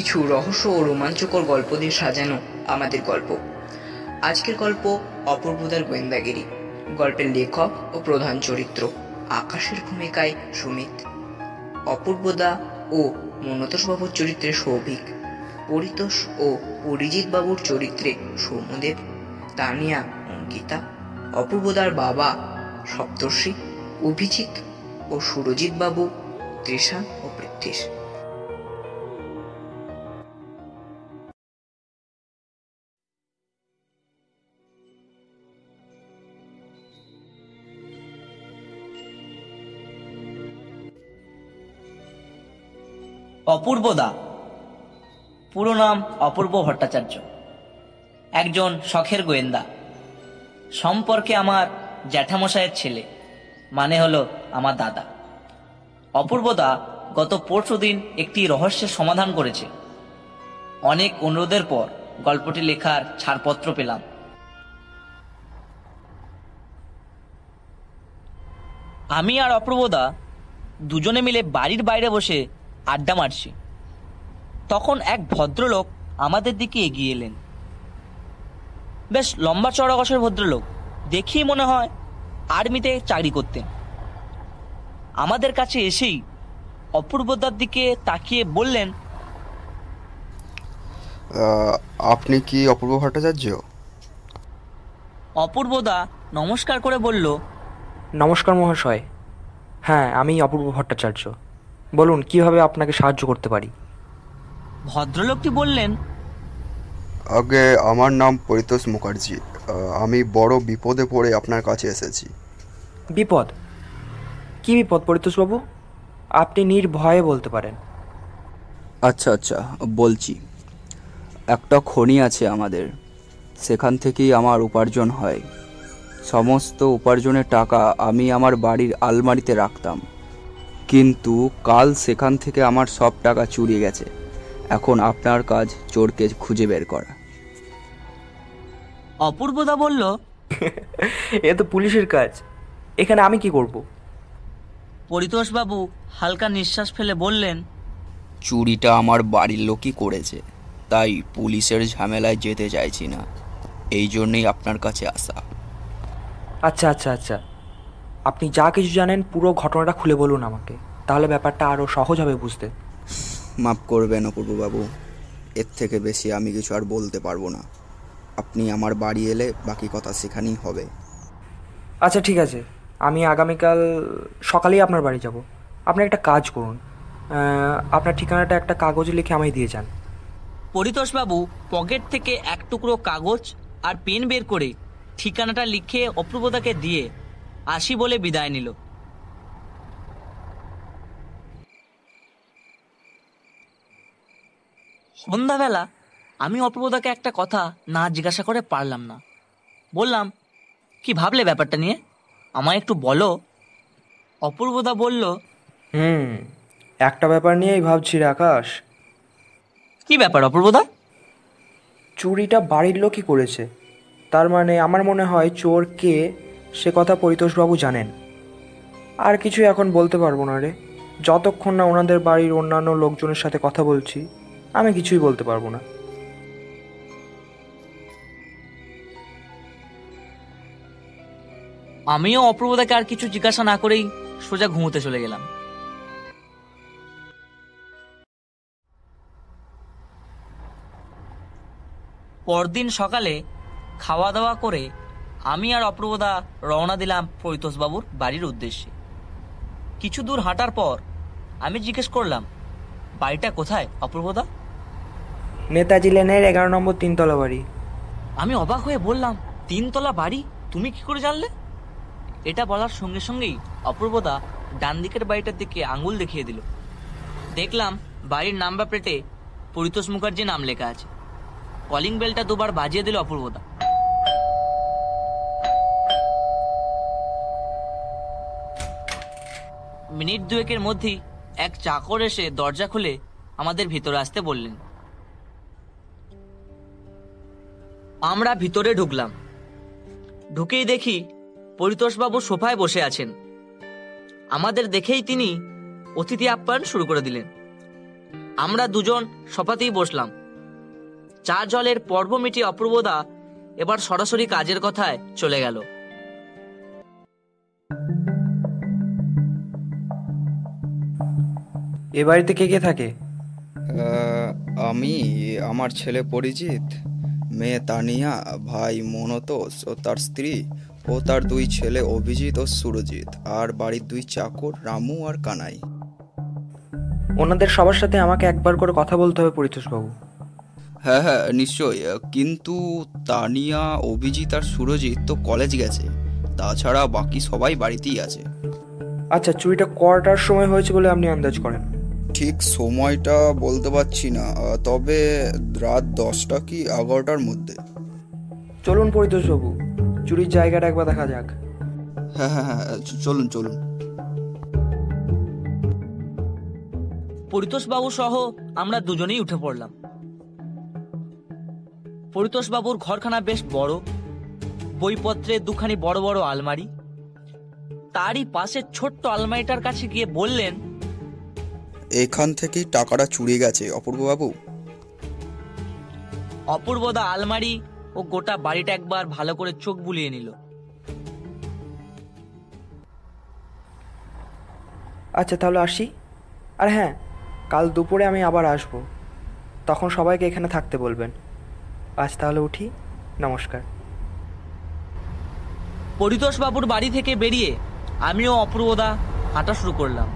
কিছু রহস্য ও রোমাঞ্চকর গল্প দিয়ে সাজানো আমাদের গল্প। আজকের গল্প অপূর্বদার গোয়েন্দাগিরি, গল্পের লেখক ও প্রধান চরিত্র আকাশের ভূমিকায় সুমিত। অপূর্বদা ও মনতোষ বাবুর চরিত্রে সৌভিক, পরিতোষ ও বাবুর চরিত্রে সৌমদেব, তানিয়া অঙ্কিতা, অপূর্বদার বাবা সপ্তর্ষি, অভিজিৎ ও সুরজিৎ বাবু তৃষা ও পৃথ্বীশ অপূর্বদা। পুরো নাম অপূর্ব ভট্টাচার্য। একজন শখের গোয়েন্দা। সম্পর্কে আমার জ্যাঠামশায়ের ছেলে মানে হলো আমার দাদা। অপূর্বদা গত পরশু দিন একটি রহস্যের সমাধান করেছে। অনেক অনুরোধের পর গল্পটি লেখার ছাড়পত্র পেলাম। আমি আর অপূর্বদা দুজনে মিলে বাড়ির বাইরে বসে আড্ডা মারছি। তখন এক ভদ্রলোক আমাদের দিকে এগিয়ে এলেন। বেশ লম্বা চড়া গসের ভদ্রলোক দেখেই মনে হয় আর্মিতে চাকরি করতেন। আমাদের কাছে এসেই অপূর্বদার দিকে তাকিয়ে বললেন আপনি কি অপূর্ব ভট্টাচার্য? অপূর্বদা নমস্কার করে বলল নমস্কার মহাশয়। হ্যাঁ আমি অপূর্ব ভট্টাচার্য। বলুন কীভাবে আপনাকে সাহায্য করতে পারি? ভদ্রলোকটি বললেন আগে আমার নাম পরিতোষ মুখার্জি। আমি বড় বিপদে পড়ে আপনার কাছে এসেছি। বিপদ? কি বিপদ পরিতোষবাবু? আপনি নির্ভয়ে বলতে পারেন। আচ্ছা আচ্ছা বলছি। একটা খনি আছে আমাদের। সেখান থেকেই আমার উপার্জন হয়। সমস্ত উপার্জনের টাকা আমি আমার বাড়ির আলমারিতে রাখতাম। কিন্তু কাল সেখান থেকে আমার সব টাকা চুরি গেছে। এখন আপনার কাজ চোরকে খুঁজে বের করা। অপূর্বদা বলল এ তো পুলিশের কাজ। এখানে আমি কি করব? পরিতোষবাবু হালকা নিঃশ্বাস ফেলে বললেন চুরিটা আমার বাড়ির লোকই করেছে তাই পুলিশের ঝামেলায় যেতে চাইছি না। এই জন্যই আপনার কাছে আসা। আচ্ছা আচ্ছা আচ্ছা। আপনি যা কিছু জানেন পুরো ঘটনাটা খুলে বলুন আমাকে। তাহলে ব্যাপারটা আরও সহজ হবে বুঝতে। মাফ করবেন অপূর্ববাবু। এর থেকে বেশি আমি কিছু আর বলতে পারব না। আপনি আমার বাড়ি এলে বাকি কথা সেখানেই হবে। আচ্ছা ঠিক আছে। আমি আগামীকাল সকালেই আপনার বাড়ি যাব। আপনি একটা কাজ করুন। আপনার ঠিকানাটা একটা কাগজে লিখে আমায় দিয়ে যান। পরিতোষবাবু পকেট থেকে এক টুকরো কাগজ আর পেন বের করে ঠিকানাটা লিখে অপূর্বদাকে দিয়ে আসি বলে বিদায় নিল। সন্ধ্যাবেলা আমি অপূর্বদাকে একটা কথা না জিজ্ঞাসা করে পারলাম না। বললাম কি ভাবলে ব্যাপারটা নিয়ে? আমায় একটু বলো। অপূর্বদা বলল হুম একটা ব্যাপার নিয়েই ভাবছি রে আকাশ কি ব্যাপার অপূর্বদা? চুরিটা বাড়ির লোকই করেছে। তার মানে আমার মনে হয় চোর কে সে কথা পরিতোষবাবু জানেন। আর কিছু এখন বলতে পারব না রে। যতক্ষণ না ওনাদের বাড়ির অন্যান্য লোকজনের সাথে কথা বলছি, আমি কিছুই বলতে পারব না। আমিও অপূর্বদাকে আর কিছু জিজ্ঞাসা না করেই সোজা ঘুমোতে চলে গেলাম। পরদিন সকালে খাওয়া দাওয়া করে আমি আর অপূর্বদা রওনা দিলাম পরিতোষবাবুর বাড়ির উদ্দেশ্যে। কিছু দূর হাঁটার পর আমি জিজ্ঞেস করলাম বাড়িটা কোথায় অপূর্বদা নেতাজি লেনের এগারো নম্বর তিনতলা বাড়ি। আমি অবাক হয়ে বললাম তিনতলা বাড়ি? তুমি কি করে জানলে? এটা বলার সঙ্গে সঙ্গেই অপূর্বদা ডান দিকের বাড়িটার দিকে আঙুল দেখিয়ে দিল। দেখলাম বাড়ির নাম্বার প্লেটে পরিতোষ মুখার্জি নাম লেখা আছে। কলিং বেলটা দুবার বাজিয়ে দিল অপূর্বদা মিনিট দুয়েকের মধ্যেই এক চাকর এসে দরজা খুলে আমাদের ভিতরে আসতে বললেন। আমরা ভিতরে ঢুকলাম। ঢুকেই দেখি পরিতোষবাবু সোফায় বসে আছেন। আমাদের দেখেই তিনি অতিথি আপ্যায়ন শুরু করে দিলেন। আমরা দুজন সপাতেই বসলাম। চা জলের পর্ব মিটি অপূর্বদা এবার সরাসরি কাজের কথায় চলে গেল। এ বাড়িতে কে কে থাকে? আমি আমার ছেলে পরিচিত মেয়ে তানিয়া ভাই মনতোষ ও তার স্ত্রী ও তার দুই ছেলে অভিজিৎ ও সুরজিৎ আর বাড়ির দুই চাকর রামু আর কানাই। ওনাদের সবার সাথে আমাকে একবার করে কথা বলতে হবে পরিতোষবাবু হ্যাঁ হ্যাঁ নিশ্চয়ই। কিন্তু তানিয়া অভিজিৎ আর সুরজিৎ তো কলেজ গেছে। তাছাড়া বাকি সবাই বাড়িতেই আছে। আচ্ছা চুরিটা কটার সময় হয়েছে বলে আপনি আন্দাজ করেন? ঠিক সময়টা বলতে পারছি না তবে রাত দশটা কি এগারোটার মধ্যে? চলুন পরিতোষবাবু চুরির জায়গাটা একবার দেখা যাক। হ্যাঁ হ্যাঁ হ্যাঁ চলুন চলুন। পরিতোষবাবু সহ আমরা দুজনেই উঠে পড়লাম। পরিতোষবাবুর ঘরখানা বেশ বড় বইপত্রে দুখানি বড় বড় আলমারি। তারই পাশে ছোট্ট আলমারিটার কাছে গিয়ে বললেন এখান থেকেই টাকাটা চুরি গেছে অপূর্ববাবু। অপূর্বদা আলমারি ও গোটা বাড়িটা একবার ভালো করে চোখ বুলিয়ে নিল। আচ্ছা তাহলে আসি। আর হ্যাঁ কাল দুপুরে আমি আবার আসব। তখন সবাইকে এখানে থাকতে বলবেন। আজ তাহলে উঠি। নমস্কার। পরিতোষবাবুর বাড়ি থেকে বেরিয়ে আমিও অপূর্বদা হাঁটা শুরু করলাম।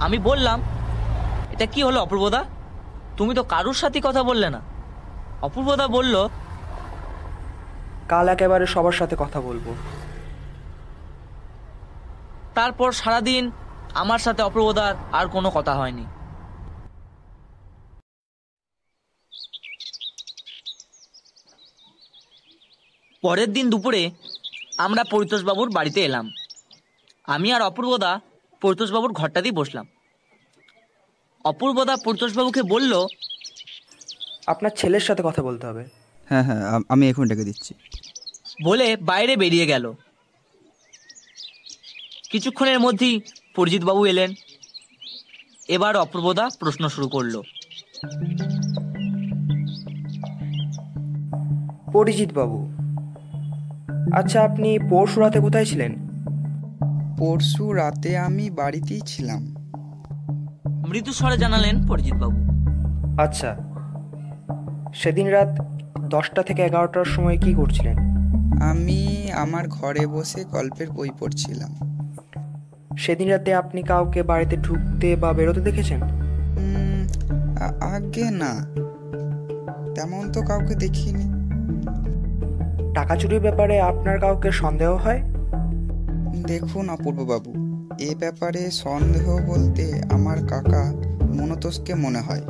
আমি বললাম এটা কি হলো অপূর্বদা? তুমি তো কারুর সাথে কথা বললে না। অপূর্বদা বলল কাল একেবারে সবার সাথে কথা বলব। তারপর সারাদিন আমার সাথে অপূর্বদার আর কোনো কথা হয়নি। পরের দিন দুপুরে আমরা পরিতোষবাবুর বাড়িতে এলাম। আমি আর অপূর্বদা পরিতোষবাবুর ঘরটাতেই বসলাম। অপূর্বদা পরিতোষবাবুকে বলল আপনার ছেলের সাথে কথা বলতে হবে। হ্যাঁ হ্যাঁ আম- আমি এখন ডেকে দিচ্ছি। বলে বাইরে বেরিয়ে গেল। কিছুক্ষণের মধ্যেই পরিজিৎবাবু এলেন। এবার অপূর্বদা প্রশ্ন শুরু করল পরিজিৎ বাবু আচ্ছা আপনি পরশু রাতে কোথায় ছিলেন? পরশু রাতে আমি বাড়িতেই ছিলাম। মৃদু স্বরে জানালেন পরিজিৎবাবু। আচ্ছা সেদিন রাত দশটা থেকে এগারোটার সময় কি করছিলেন? আমি আমার ঘরে বসে গল্পের বই পড়ছিলাম। সেদিন রাতে আপনি কাউকে বাড়িতে ঢুকতে বা বেরোতে দেখেছেন? আগে না। তেমন তো কাউকে দেখিনি। টাকা চুরির ব্যাপারে আপনার কাউকে সন্দেহ হয়? দেখুন অপূর্ববাবু এ ব্যাপারে সন্দেহ বলতে আমার কাকা মনতোষকে মনে হয়।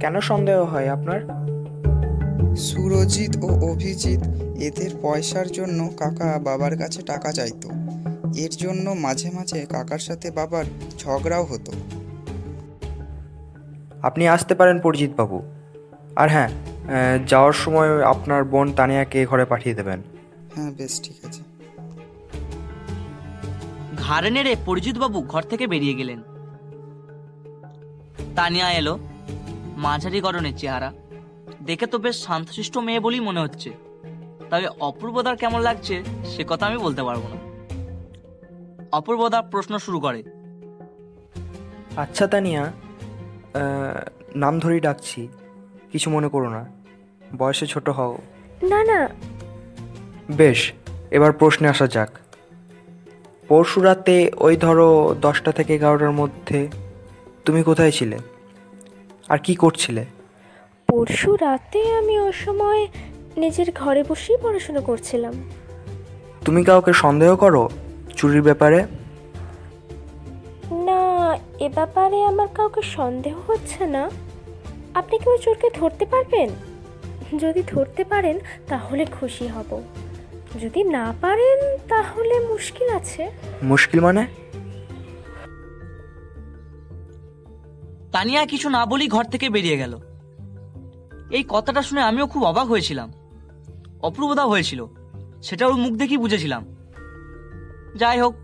কেন সন্দেহ হয় আপনার? সুরজিৎ ও অভিজিৎ এদের পয়সার জন্য কাকা বাবার কাছে টাকা চাইতো। এর জন্য মাঝে মাঝে কাকার সাথে বাবার ঝগড়াও হতো। আপনি আসতে পারেন পরিজিৎ বাবু। আর হ্যাঁ যাওয়ার সময় আপনার বোন তানিয়াকে ঘরে পাঠিয়ে দেবেন। হ্যাঁ বেশ ঠিক আছে। ঘাড়ে নেড়ে পরিজিৎবাবু ঘর থেকে বেরিয়ে গেলেন। তানিয়া এলো মাঝারি গরনের চেহারা। দেখে তো বেশ শান্তশিষ্ট মেয়ে বলেই মনে হচ্ছে। তবে অপূর্বদার কেমন লাগছে সে কথা আমি বলতে পারব না। অপূর্বদা প্রশ্ন শুরু করে। আচ্ছা তানিয়া নাম ধরেই ডাকছি। কিছু মনে করো না। বয়সে ছোট হও। না না। বেশ এবার প্রশ্নে আসা যাক। পরশু রাতে ওই ধরো দশটা থেকে এগারোটার মধ্যে তুমি কোথায় ছিলে? আর কি করছিলে? পরশু রাতে আমি ওই সময় নিজের ঘরে বসেই পড়াশোনা করছিলাম। তুমি কাউকে সন্দেহ করো চুরির ব্যাপারে? না এ ব্যাপারে আমার কাউকে সন্দেহ হচ্ছে না। আপনি কি ওই চোরকে ধরতে পারবেন? যদি ধরতে পারেন তাহলে খুশি হব। যদি না পারেন তাহলে মুশকিল আছে। মুশকিল মানে? তানিয়া কিছু না বলেই ঘর থেকে বেরিয়ে গেল। এই কথাটা শুনে আমিও খুব অবাক হয়েছিলাম। অপূর্বদা হয়েছিল। সেটা ওর মুখ দেখেই বুঝেছিলাম। যাই হোক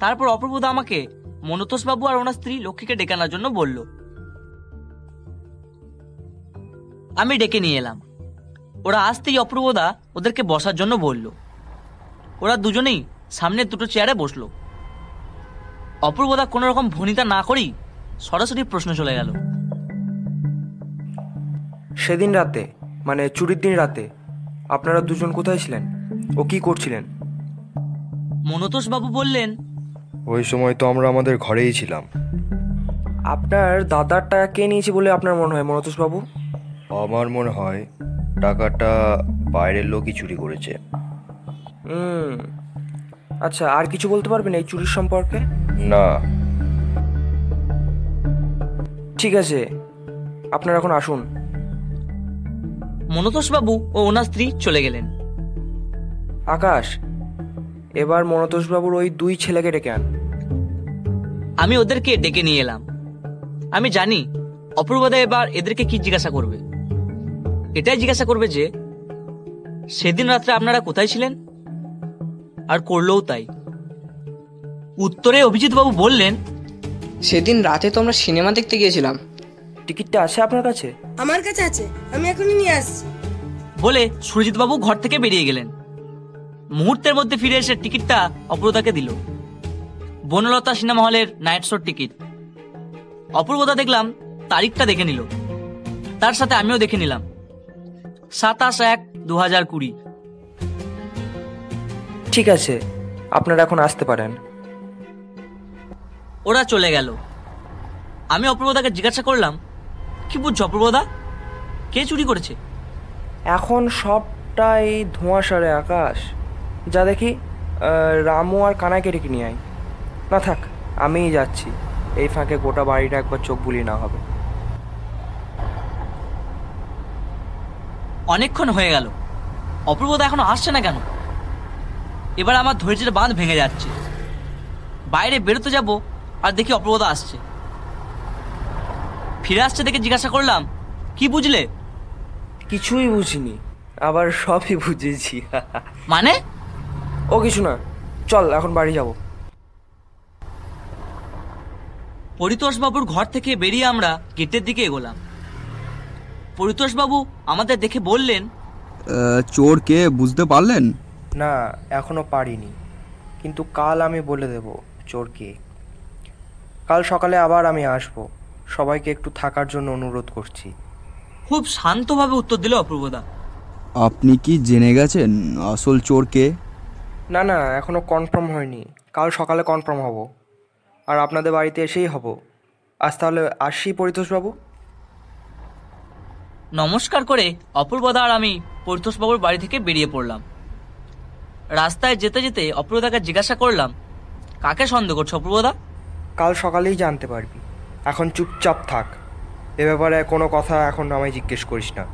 তারপর অপূর্বদা আমাকে মনতোষবাবু আর ওনার স্ত্রী লক্ষ্মীকে ডেকে আনার জন্য বলল। আমি ডেকে নিয়ে এলাম। ওরা আসতেই অপূর্বদা ওদেরকে বসার জন্য বলল। ওরা দুজনেই সামনের দুটো চেয়ারে বসল। অপূর্বদা কোনো রকম ভনিতা না করেই সরাসরি প্রশ্ন চলে গেল। সেদিন রাতে মানে চুরির দিন রাতে আপনারা দুজন কোথায় ছিলেন? ও কি করছিলেন? মনতোষ বাবু বললেন ওই সময় তো আমরা আমাদের ঘরেই ছিলাম। আপনার দাদার টাকা কে নিয়েছে বলে আপনার মনে হয় মনতোষ বাবু আমার মনে হয় টাকাটা বাইরের লোকই চুরি করেছে। হুম। আচ্ছা আর কিছু বলতে পারবেন এই চুরির সম্পর্কে? না। ঠিক আছে আপনারা এখন আসুন। মনতোষ বাবু ও ওনার স্ত্রী চলে গেলেন। আকাশ এবার মনতোষ বাবুর ওই দুই ছেলেকে ডেকে আন। আমি ওদেরকে ডেকে নিয়ে এলাম। আমি জানি অপূর্বদা এবার এদেরকে কি জিজ্ঞাসা করবে। এটাই জিজ্ঞাসা করবে যে সেদিন রাত্রে আপনারা কোথায় ছিলেন? আর করলেও তাই। উত্তরে অভিজিৎ বাবু বললেন সেদিন রাতে তো আমরা সিনেমা দেখতে গিয়েছিলাম। টিকিটটা আছে আপনার কাছে? আমার কাছে আছে। আমি এখনই নিয়ে আসছি। বলে সুরজিৎ বাবু ঘর থেকে বেরিয়ে গেলেন। মুহূর্তের মধ্যে ফিরে এসে টিকিটটা অপূর্বদাকে দিল। বনলতা সিনেমা হলের নাইট শোর টিকিট। অপূর্বদা দেখলাম তারিখটা দেখে নিল। তার সাথে আমিও দেখে নিলাম। সাতাশ এক দু হাজার কুড়ি। ঠিক আছে আপনারা এখন আসতে পারেন। ওরা চলে গেল। আমি অপূর্বদাকে জিজ্ঞাসা করলাম কি বুঝছ অপূর্বদা? কে চুরি করেছে? এখন সবটাই ধোঁয়াশারে আকাশ। যা দেখি রামু আর কানাইকে ডেকে নিয়ে আয়। না থাক আমিই যাচ্ছি। এই ফাঁকে গোটা বাড়িটা একবার চোখ বুলিয়ে না হবে। অনেকক্ষণ হয়ে গেল। অপূর্বদা এখনও আসছে না কেন? এবার আমার ধৈর্যের বাঁধ ভেঙে যাচ্ছে। বাইরে বেরোতে যাব আর দেখি অপূর্বদা আসছে। ফিরে আসছে দেখে জিজ্ঞাসা করলাম কি বুঝলে? কিছুই বুঝিনি। আবার সবই বুঝেছি। মানে? ও কিছু না। চল এখন বাড়ি যাব। পরিতোষ বাবুর ঘর থেকে বেরিয়ে আমরা গেটের দিকে এগোলাম। পরিতোষ বাবু আমাদের দেখে বললেন। চোর কে বুঝতে পারলেন? না এখনও পারিনি। কিন্তু কাল আমি বলে দেব চোরকে। কাল সকালে আবার আমি আসব। সবাইকে একটু থাকার জন্য অনুরোধ করছি। খুব শান্তভাবে উত্তর দিল অপূর্বদা। আপনি কি জেনে গেছেন আসল চোর কে? না না এখনও কনফার্ম হয়নি। কাল সকালে কনফার্ম হব। আর আপনাদের বাড়িতে এসেই হব। আজ তাহলে আসি পরিতোষবাবু? নমস্কার করে অপূর্বদা আর আমি পরিতোষবাবুর বাড়ি থেকে বেরিয়ে পড়লাম। রাস্তায় যেতে যেতে অপূর্বদাকে জিজ্ঞাসা করলাম কাকে সন্দেহ করছ অপূর্বদা কাল সকালেই জানতে পারবি। এখন চুপচাপ থাক। এ ব্যাপারে কোনো কথা এখন আমায় জিজ্ঞেস করিস না।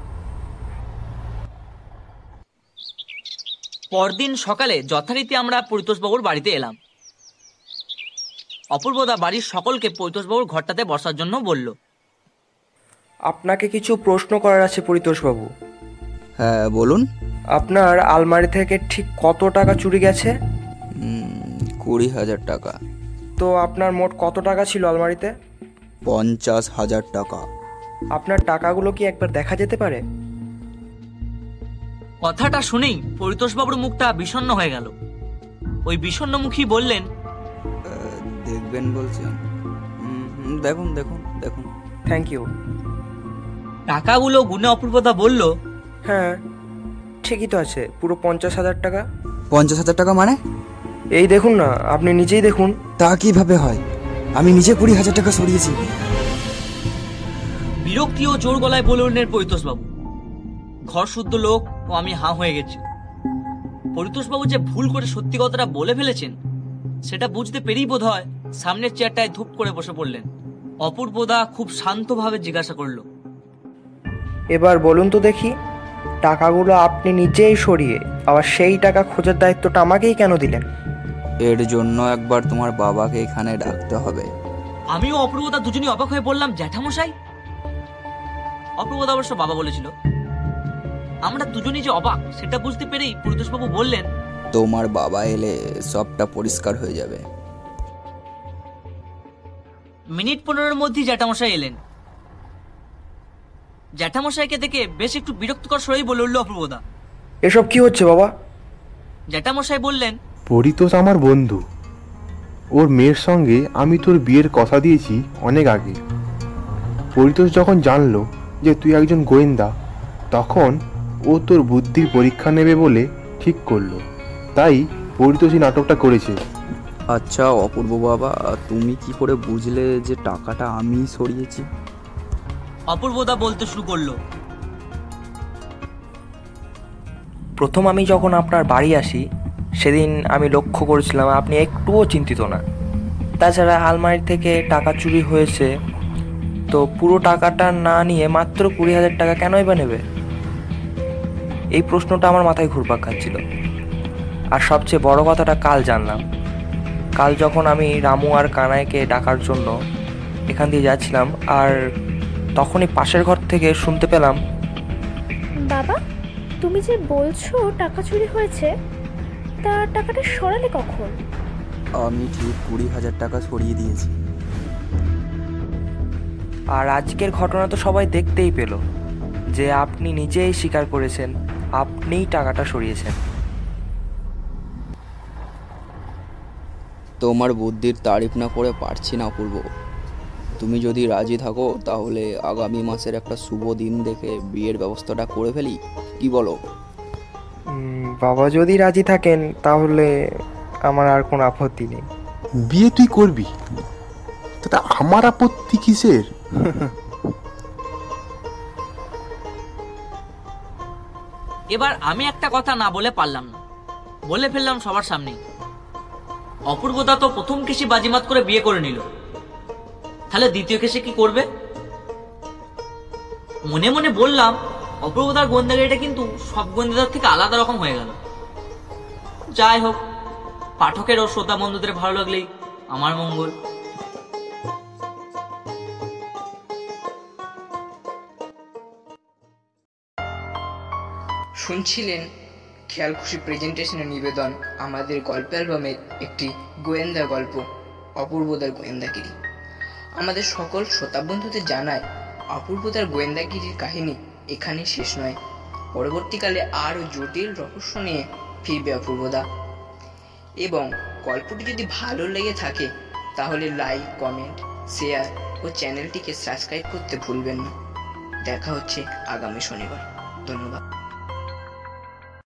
পরদিন সকালে যথারীতি আমরা পরিতোষবাবুর বাড়িতে এলাম। অপূর্বদা বাড়ির সকলকে পরিতোষবাবুর ঘরটাতে বসার জন্য বলল আপনাকে কিছু প্রশ্ন করার আছে পরিতোষবাবু। হ্যাঁ বলুন। আপনার আলমারি থেকে ঠিক কত টাকা চুরি গেছে? কুড়ি হাজার টাকা। তো আপনার মোট কত টাকা ছিল আলমারিতে? পঞ্চাশ হাজার টাকা। আপনার টাকাগুলো কি একবার দেখা যেতে পারে? কথাটা শুনেই পরিতোষবাবুর মুখটা বিষণ্ণ হয়ে গেল। ওই বিষণ্ণ মুখী বললেন দেখবেন বলছেন। হুম, হুম, দেখুন দেখুন দেখুন। থ্যাংক ইউ টাকাগুলো গুনে অপূর্বদা বলল হ্যাঁ ঠিকই তো আছে পুরো পঞ্চাশ হাজার টাকা। পঞ্চাশ হাজার টাকা মানে? এই দেখুন না আপনি নিজেই দেখুন। তা কীভাবে হয়? আমি নিজে কুড়ি হাজার টাকা সরিয়েছি। বিরক্তি ও জোর গলায় বলে উঠলেন পরিতোষবাবু। ঘর শুদ্ধ লোক ও আমি হাঁ হয়ে গেছি। পরিতোষবাবু যে ভুল করে সত্যি কথাটা বলে ফেলেছেন সেটা বুঝতে পেরেই বোধ হয় সামনের চেয়ারটায় ধূপ করে বসে পড়লেন। অপূর্বদা খুব শান্তভাবে জিজ্ঞাসা করল এবার বলুন তো দেখি টাকাগুলো আপনি নিজেই সরিয়ে আবার সেই টাকা খোঁজার দায়িত্বটা আমাকেই কেন দিলেন? এর জন্য একবার তোমার বাবাকে এখানে ডাকতে হবে। আমিও অপূর্বদা দুজনই অবাক হয়ে বললাম জ্যাঠামশাই? অপূর্বদা অবশ্য বাবা বলেছিল। আমরা দুজনই যে অবাক সেটা বুঝতে পেরেই পরিতোষবাবু বললেন তোমার বাবা এলে সবটা পরিষ্কার হয়ে যাবে। মিনিট পনেরোর মধ্যেই জ্যাঠামশাই এলেন। জ্যাঠামশাইকে দেখে বেশ একটু বিরক্তকর স্বরেই বলে উঠল অপূর্বদা। এসব কি হচ্ছে বাবা? জ্যাঠামশাই বললেন পরিতোষ আমার বন্ধু। ওর মেয়ের সঙ্গে আমি তোর বিয়ের কথা দিয়েছি অনেক আগে। পরিতোষ যখন জানলো যে তুই একজন গোয়েন্দা তখন ও তোর বুদ্ধির পরীক্ষা নেবে বলে ঠিক করল। তাই পরিতোষই নাটকটা করেছে। আচ্ছা অপূর্ব বাবা তুমি কি করে বুঝলে যে টাকাটা আমি সরিয়েছি? অপূর্বদা বলতে শুরু করল। প্রথম আমি যখন আপনার বাড়ি আসি, সেদিন আমি লক্ষ্য করেছিলাম আপনি একটুও চিন্তিত না। তাছাড়া আলমারি থেকে টাকা চুরি হয়েছে, তো পুরো টাকাটা না নিয়ে মাত্র কুড়ি হাজার টাকা কেনই বা নেবে? এই প্রশ্নটা আমার মাথায় ঘুরপাক খাচ্ছিল। আর সবচেয়ে বড় কথাটা কাল জানলাম। কাল যখন আমি রামু আর কানাইকে ডাকার জন্য এখান দিয়ে যাচ্ছিলাম, আর তখনই পাশের ঘর থেকে শুনতে পেলাম বাবা তুমি যে বলছো টাকা চুরি হয়েছে তা টাকাটা সরালে কখন? আমি ঠিক কুড়ি হাজার টাকা সরিয়ে দিয়েছি। আর আজকের ঘটনা তো সবাই দেখতেই পেল যে আপনি নিজেই স্বীকার করেছেন আপনিই টাকাটা সরিয়েছেন। তোমার বুদ্ধির তারিফ না করে পারছি না অপূর্ব। তুমি যদি রাজি থাকো তাহলে আগামী মাসের একটা শুভ দিন দেখে বিয়ের ব্যবস্থাটা করে ফেলি। কি বলো? বাবা যদি রাজি থাকেন তাহলে আমার আর কোনো আপত্তি নেই। বিয়ে তুই করবি? তাতে আমার আপত্তি কিসের? এবার আমি একটা কথা না বলে পারলাম না। বলে ফেললাম সবার সামনেই। অপূর্বদা তো প্রথম কেসি বাজিমাত করে বিয়ে করে নিল। তাহলে দ্বিতীয় কেসে কি করবে? মনে মনে বললাম অপূর্বদার গোয়েন্দাগিরিটা কিন্তু সব গোয়েন্দাদার থেকে আলাদা রকম হয়ে গেল। যাই হোক পাঠকের ও শ্রোতা বন্ধুদের ভালো লাগলেই আমার মঙ্গল। শুনছিলেন খেয়াল খুশি প্রেজেন্টেশনের নিবেদন আমাদের গল্প অ্যালবামের একটি গোয়েন্দা গল্প অপূর্বদার গোয়েন্দাগিরি। আমাদের সকল শ্রোতা বন্ধুদের জানায় অপূর্বদার গোয়েন্দাগিরির কাহিনী এখানে শেষ নয়। পরবর্তীকালে আরও জটিল রহস্য নিয়ে ফিরবে অপূর্বদা। এবং গল্পটি যদি ভালো লেগে থাকে, তাহলে লাইক কমেন্ট শেয়ার ও চ্যানেলটিকে সাবস্ক্রাইব করতে ভুলবেন না। দেখা হচ্ছে আগামী শনিবার। ধন্যবাদ।